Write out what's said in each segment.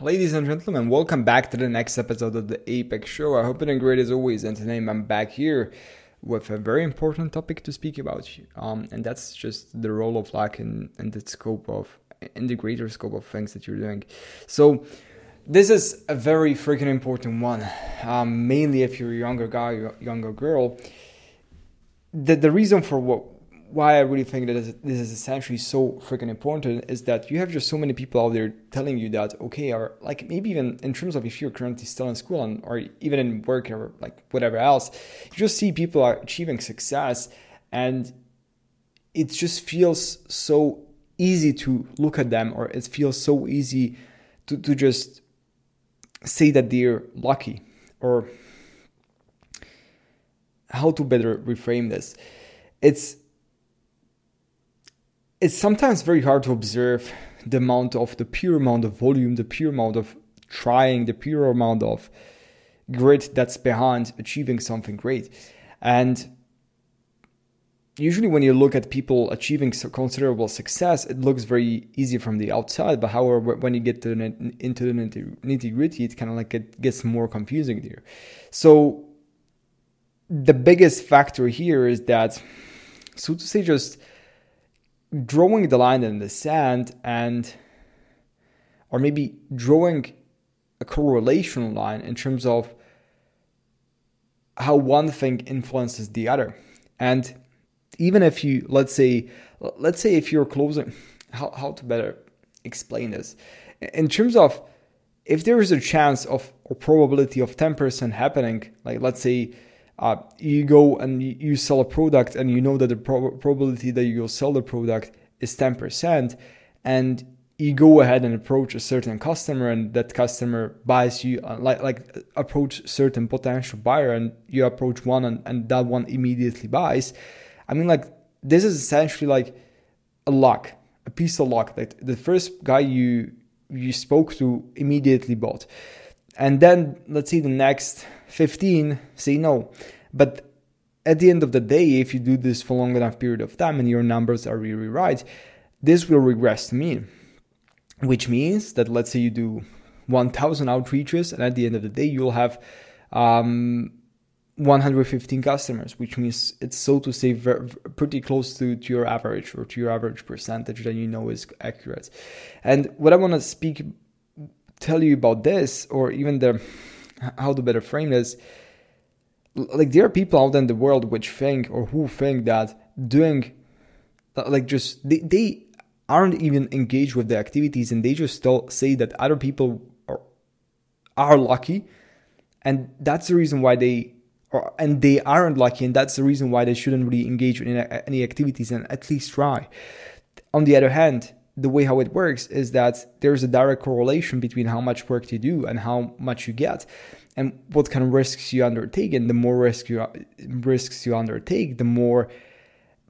Ladies and gentlemen, welcome back to the next episode of the Apex Show. I hope you're doing great as always, and today I'm back here with a very important topic to speak about, um, and that's just the role of luck in the scope of in the greater scope of things that you're doing. So, this is a very freaking important one, um, mainly if you're a younger guy, younger girl. The the reason for what why I really think that this is essentially so freaking important is that you have just so many people out there telling you that okay, or like maybe even in terms of if you're currently still in school and or even in work or like whatever else, you just see people are achieving success and it just feels so easy to look at them or it feels so easy to, to just say that they're lucky or how to better reframe this. It's it's sometimes very hard to observe the amount of the pure amount of volume, the pure amount of trying, the pure amount of grit that's behind achieving something great. And usually, when you look at people achieving considerable success, it looks very easy from the outside. But however, when you get to the, into the nitty gritty, it kind of like it gets more confusing there. So, the biggest factor here is that, so to say, just drawing the line in the sand and or maybe drawing a correlation line in terms of how one thing influences the other. And even if you let's say let's say if you're closing how, how to better explain this? In terms of if there is a chance of or probability of 10% happening like let's say uh, you go and you sell a product and you know that the prob- probability that you'll sell the product is 10% and you go ahead and approach a certain customer and that customer buys you uh, like like approach certain potential buyer and you approach one and, and that one immediately buys. I mean like this is essentially like a luck a piece of luck like the first guy you you spoke to immediately bought and then let's say the next 15 say no. But at the end of the day, if you do this for long enough period of time and your numbers are really right, this will regress to mean. Which means that let's say you do 1000 outreaches and at the end of the day you'll have um, 115 customers, which means it's so to say pretty close to, to your average or to your average percentage that you know is accurate. And what I want to speak, tell you about this, or even the how to better frame this like there are people out in the world which think or who think that doing uh, like just they, they aren't even engaged with the activities and they just still say that other people are, are lucky and that's the reason why they or and they aren't lucky and that's the reason why they shouldn't really engage in any activities and at least try. On the other hand the way how it works is that there's a direct correlation between how much work you do and how much you get. And what kind of risks you undertake. And the more risk you risks you undertake the more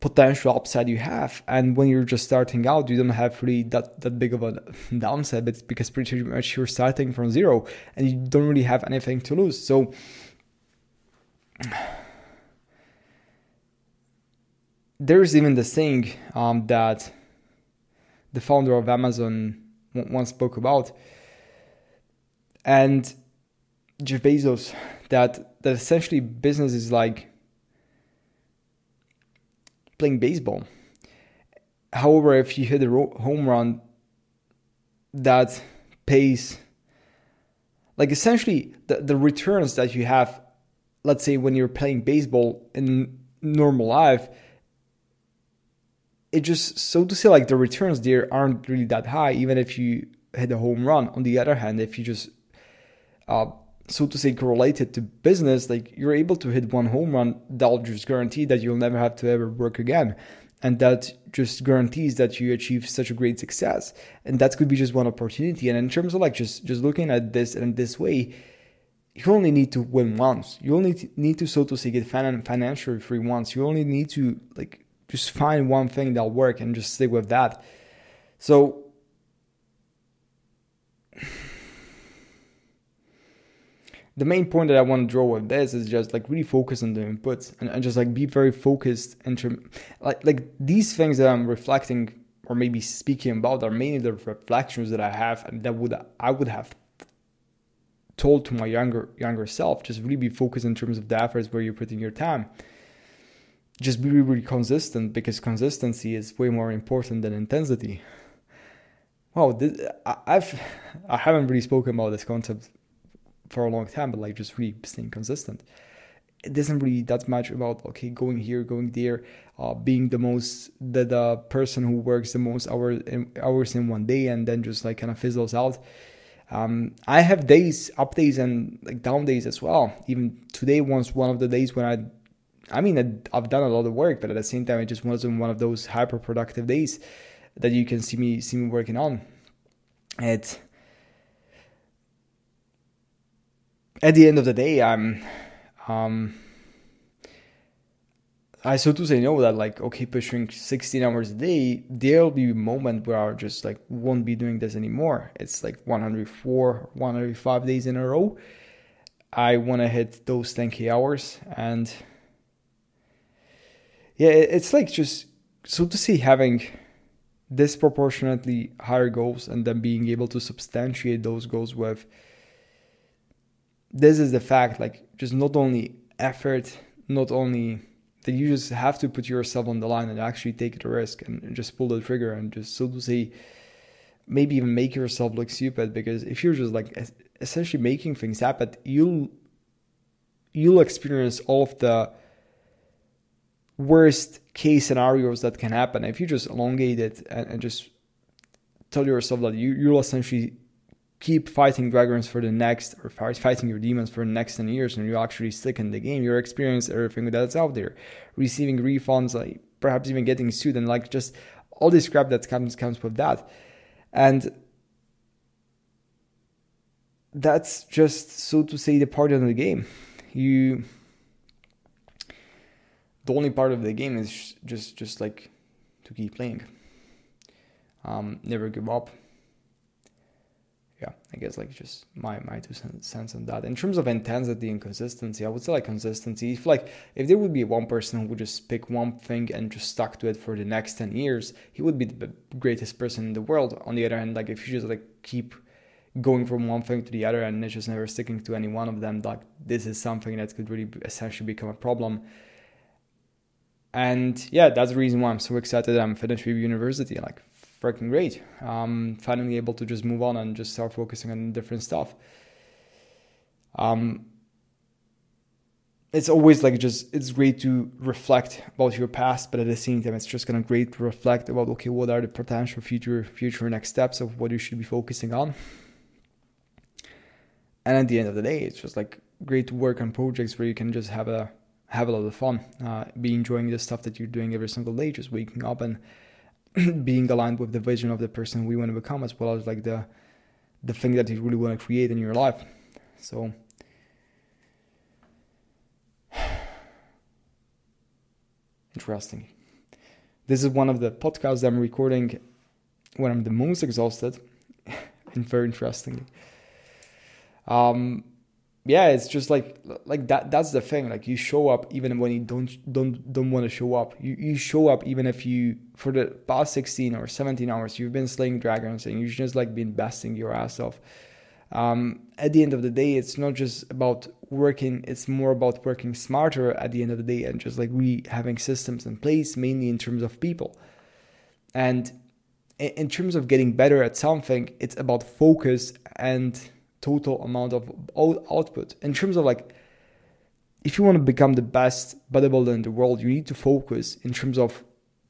potential upside you have. And when you're just starting out you don't have really that, that big of a downside. But because pretty much you're starting from zero and you don't really have anything to lose. So there's even the saying um, that the founder of Amazon once spoke about. And Jeff Bezos, that that essentially business is like playing baseball. However, if you hit a home run, that pays like essentially the, the returns that you have, let's say when you're playing baseball in normal life, it just so to say like the returns there aren't really that high even if you hit a home run. On the other hand if you just uh, so to say correlated to business like you're able to hit one home run that'll just guarantee that you'll never have to ever work again. And that just guarantees that you achieve such a great success. And that could be just one opportunity. And in terms of like just just looking at this in this way you only need to win once. You only need to so to say get financially free once. You only need to like just find one thing that'll work and just stick with that. So the main point that I want to draw with this is just like really focus on the inputs and, and just like be very focused and term like like these things that I'm reflecting or maybe speaking about are mainly the reflections that I have and that would I would have told to my younger younger self just really be focused in terms of the efforts where you're putting your time just be really, consistent because consistency is way more important than intensity. Wow this, i've i haven't really spoken about this concept for a long time but like just really staying consistent. It doesn't really that much about okay going here going there uh, being the most the, the person who works the most hours in, hours in one day and then just like kind of fizzles out. Um, I have days up days and like down days as well. Even today was one of the days when I I mean I've done a lot of work but at the same time it just wasn't one of those hyper productive days that you can see me see me working on. It at the end of the day I'm um, I so to say know that like okay pushing 16 hours a day there'll be a moment where I just like won't be doing this anymore. It's like 104 105 days in a row. I want to hit those 10k hours and yeah it's like just so to see having disproportionately higher goals and then being able to substantiate those goals with this is the fact like just not only effort not only that you just have to put yourself on the line and actually take the risk and, just pull the trigger and just so to say maybe even make yourself look stupid because if you're just like essentially making things happen you'll you'll experience all of the worst case scenarios that can happen. If you just elongate it and, and just tell yourself that you, you'll essentially keep fighting dragons for the next or fighting your demons for the next 10 years and you actually stick in the game. You experience everything that's out there. Receiving refunds like perhaps even getting sued and like just all this crap that comes comes with that. And that's just so to say the part of the game. You the only part of the game is just just like to keep playing um, never give up yeah, I guess like just my my two cents on that. In terms of intensity and consistency, I would say like consistency. If like if there would be one person who would just pick one thing and just stuck to it for the next ten years, he would be the greatest person in the world. On the other hand, like if you just like keep going from one thing to the other and just never sticking to any one of them, like this is something that could really essentially become a problem. And yeah, that's the reason why I'm so excited. I'm finished with university. Like freaking great. Um, finally able to just move on and just start focusing on different stuff. Um, it's always like just it's great to reflect about your past, but at the same time, it's just kind of great to reflect about okay, what are the potential future future next steps of what you should be focusing on. And at the end of the day, it's just like great to work on projects where you can just have a have a lot of fun, uh, be enjoying the stuff that you're doing every single day, just waking up and being aligned with the vision of the person we want to become as well as like the the thing that you really want to create in your life. So interesting. This is one of the podcasts i'm recording when i'm the most exhausted and very interestingly. Um yeah it's just like like that that's the thing. Like you show up even when you don't don't don't want to show up. You you show up even if you for the past 16 or 17 hours you've been slaying dragons and you've just like been besting your ass off. Um, at the end of the day it's not just about working it's more about working smarter at the end of the day and just like we having systems in place mainly in terms of people. And in terms of getting better at something it's about focus and total amount of output. In terms of like, if you want to become the best bodybuilder in the world, you need to focus in terms of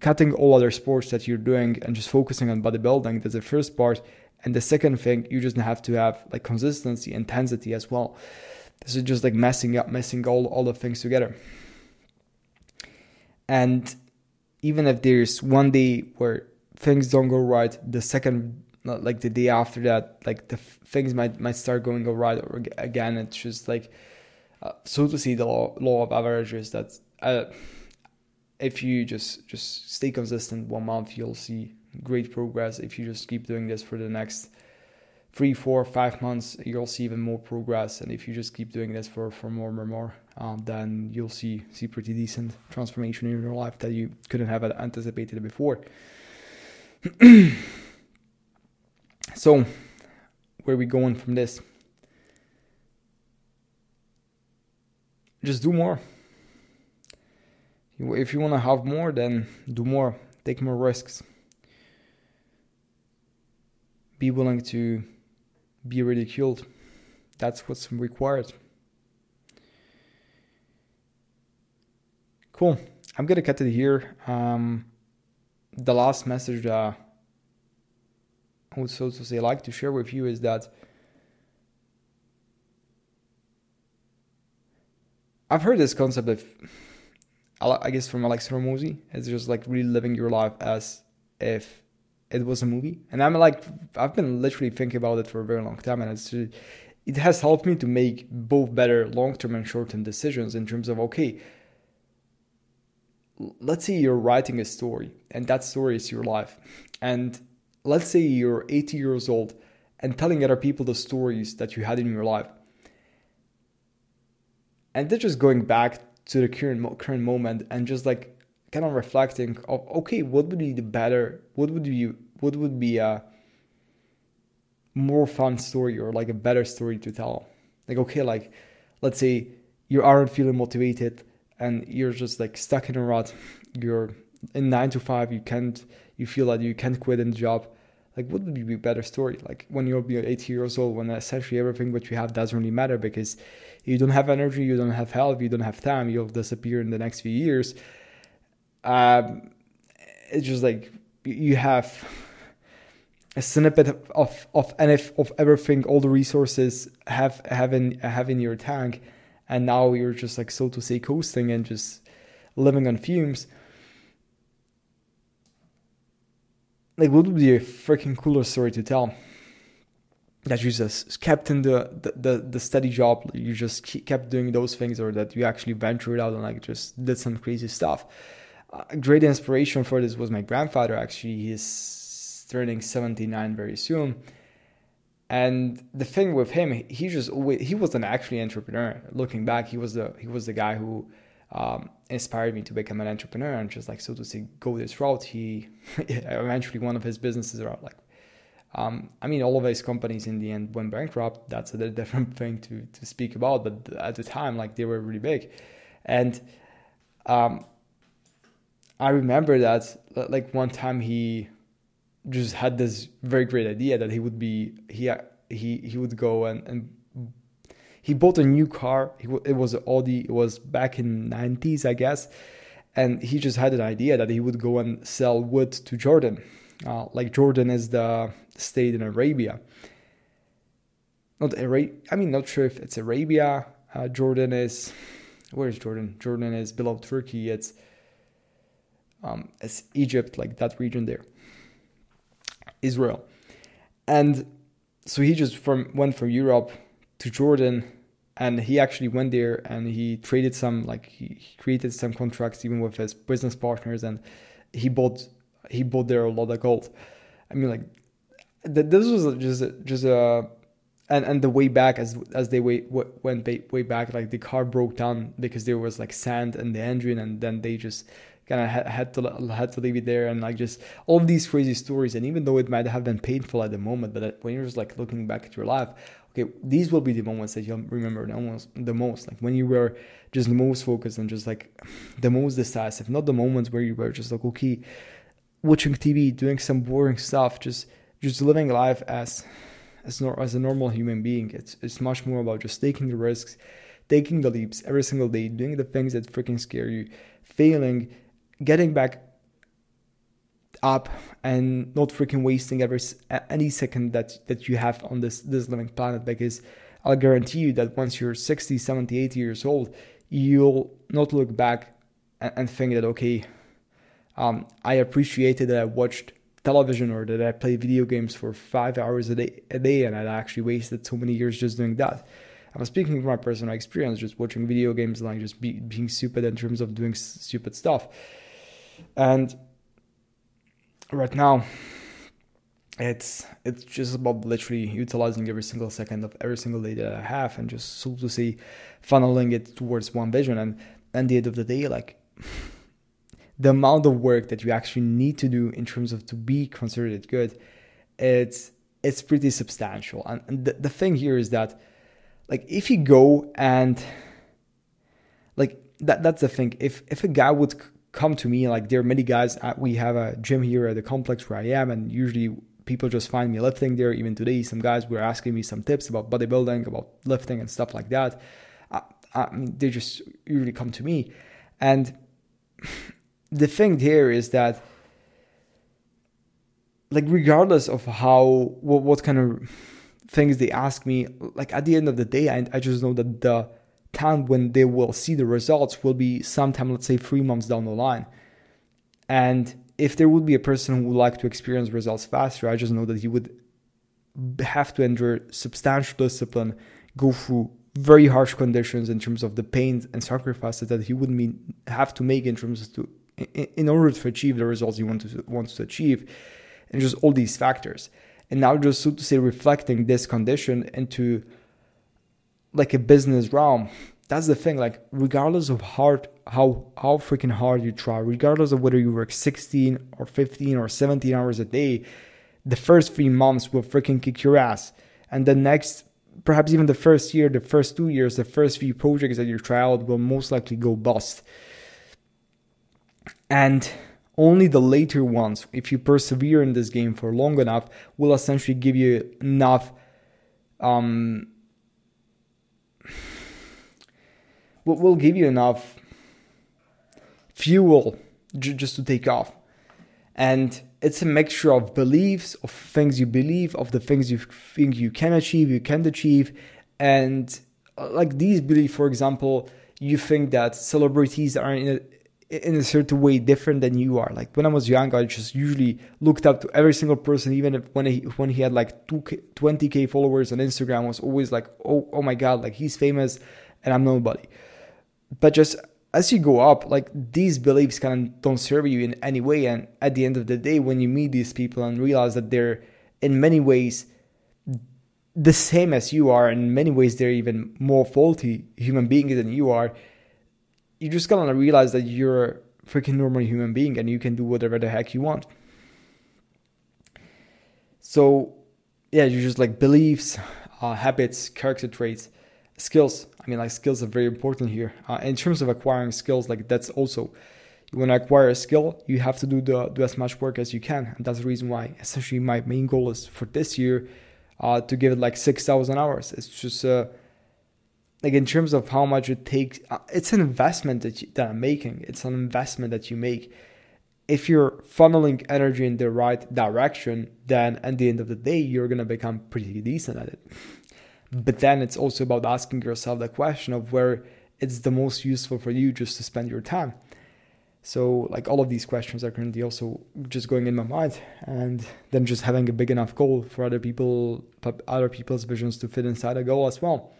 cutting all other sports that you're doing and just focusing on bodybuilding. That's the first part. And the second thing, you just have to have like consistency, intensity as well. This is just like messing up, messing all, all the things together. And even if there's one day where things don't go right, the second like the day after that like the f- things might might start going all right or again. It's just like uh, so to see the law, law of averages that uh, if you just just stay consistent one month you'll see great progress. If you just keep doing this for the next three four five months you'll see even more progress. And if you just keep doing this for for more and more um, then you'll see see pretty decent transformation in your life that you couldn't have anticipated before so, where are we going from this? Just do more. If you want to have more, then do more. Take more risks. Be willing to be ridiculed. That's what's required. Cool. I'm gonna cut it here. Um, the last message that I would so to say like to share with you is that I've heard this concept of I guess from Alex Hormozi. It's just like really living your life as if it was a movie, and I'm like I've been literally thinking about it for a very long time, and it's it has helped me to make both better long term and short term decisions in terms of okay let's say you're writing a story and that story is your life and let's say you're 80 years old and telling other people the stories that you had in your life. And then just going back to the current current moment and just like kind of reflecting of okay what would be the better what would be what would be a more fun story or like a better story to tell? Like okay like let's say you aren't feeling motivated and you're just like stuck in a rut. You're in nine to five you can't you feel that you can't quit in the job like what would be a better story? Like when you're 80 years old when essentially everything what you have doesn't really matter because you don't have energy you don't have health you don't have time you'll disappear in the next few years. Um, it's just like you have a snippet of of of, of everything all the resources have have in have in your tank and now you're just like so to say coasting and just living on fumes like what would be a freaking cooler story to tell that you just kept in the, the, the, the steady job you just kept doing those things or that you actually ventured out and like just did some crazy stuff? A great inspiration for this was my grandfather actually. He's turning 79 very soon. And the thing with him, he just always, he was an actually entrepreneur. Looking back, he was the he was the guy who um, inspired me to become an entrepreneur and just like so to say go this route. He eventually one of his businesses are like, um, I mean, all of his companies in the end went bankrupt. That's a different thing to to speak about. But at the time, like they were really big, and um, I remember that like one time he just had this very great idea that he would be he he he would go and, and he bought a new car. It was an Audi. It was back in 90s, I guess. And he just had an idea that he would go and sell wood to Jordan. Uh, like Jordan is the state in Arabia. Not Arabia. I mean, not sure if it's Arabia. Uh, Jordan is where is Jordan? Jordan is below Turkey. It's um, it's Egypt, like that region there. Israel. And so he just from went from Europe to Jordan and he actually went there and he traded some like he, created some contracts even with his business partners and he bought he bought there a lot of gold. I mean like th- this was just just a and and the way back as as they way, went way back like the car broke down because there was like sand in the engine and then they just kind of had to had to leave it there and like just all these crazy stories and even though it might have been painful at the moment but when you're just like looking back at your life okay these will be the moments that you'll remember the most like when you were just the most focused and just like the most decisive not the moments where you were just like okay watching tv doing some boring stuff just just living life as as, nor- as a normal human being. It's it's much more about just taking the risks taking the leaps every single day doing the things that freaking scare you failing getting back up and not freaking wasting every any second that that you have on this this living planet because I'll guarantee you that once you're 60, 70, 80 years old, you'll not look back and, and think that okay, um, I appreciated that I watched television or that I played video games for five hours a day, a day and I actually wasted so many years just doing that. I'm speaking from my personal experience, just watching video games and like just be, being stupid in terms of doing stupid stuff. And right now, it's it's just about literally utilizing every single second of every single day that I have and just so to say funneling it towards one vision and at the end of the day like the amount of work that you actually need to do in terms of to be considered good, it's it's pretty substantial. And, and the, the thing here is that like if you go and like that that's the thing. If if a guy would come to me, like there are many guys at, we have a gym here at the complex where I am, and usually people just find me lifting there. Even today, some guys were asking me some tips about bodybuilding, about lifting and stuff like that. I, I mean, they just usually come to me, and the thing here is that like regardless of how what, what kind of things they ask me like at the end of the day I, I just know that the time when they will see the results will be sometime let's say three months down the line and if there would be a person who would like to experience results faster i just know that he would have to endure substantial discipline go through very harsh conditions in terms of the pains and sacrifices that he would mean, have to make in terms of to in, order to achieve the results he wants to, wants to achieve and just all these factors. And now just so to say reflecting this condition into like a business realm. That's the thing, like regardless of hard how how freaking hard you try, regardless of whether you work 16 or 15 or 17 hours a day, the first three months will freaking kick your ass. And the next perhaps even the first year, the first two years, the first few projects that you try out will most likely go bust. And only the later ones, if you persevere in this game for long enough, will essentially give you enough um, will, give you enough fuel just to take off. And it's a mixture of beliefs, of things you believe, of the things you think you can achieve, you can't achieve. And uh, like these beliefs, for example, you think that celebrities are in in a certain way different than you are. Like when I was young, I just usually looked up to every single person, even if when he when he had like 20k followers on Instagram, I was always like, oh oh my god, like he's famous and I'm nobody. But just as you go up, like these beliefs kind of don't serve you in any way. And at the end of the day, when you meet these people and realize that they're in many ways the same as you are, in many ways they're even more faulty human beings than you are you just gotta realize that you're a freaking normal human being and you can do whatever the heck you want. So, yeah, you just like beliefs, uh, habits, character traits, skills. I mean, like skills are very important here. Uh, in terms of acquiring skills, like that's also when I acquire a skill, you have to do the do as much work as you can, and that's the reason why. Essentially, my main goal is for this year uh, to give it like six thousand hours. It's just uh, like in terms of how much it takes uh, it's an investment that, you, that i'm making. It's an investment that you make. If you're funneling energy in the right direction then at the end of the day you're going to become pretty decent at it. But then it's also about asking yourself the question of where it's the most useful for you just to spend your time. So like all of these questions are currently also just going in my mind and then just having a big enough goal for other people other people's visions to fit inside a goal as well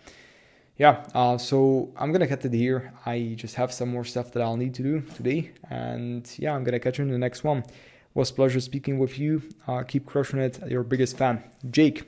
yeah, uh, so I'm gonna cut it here. I just have some more stuff that I'll need to do today, and yeah, I'm gonna catch you in the next one. It was pleasure speaking with you. Uh, keep crushing it. Your biggest fan, Jake.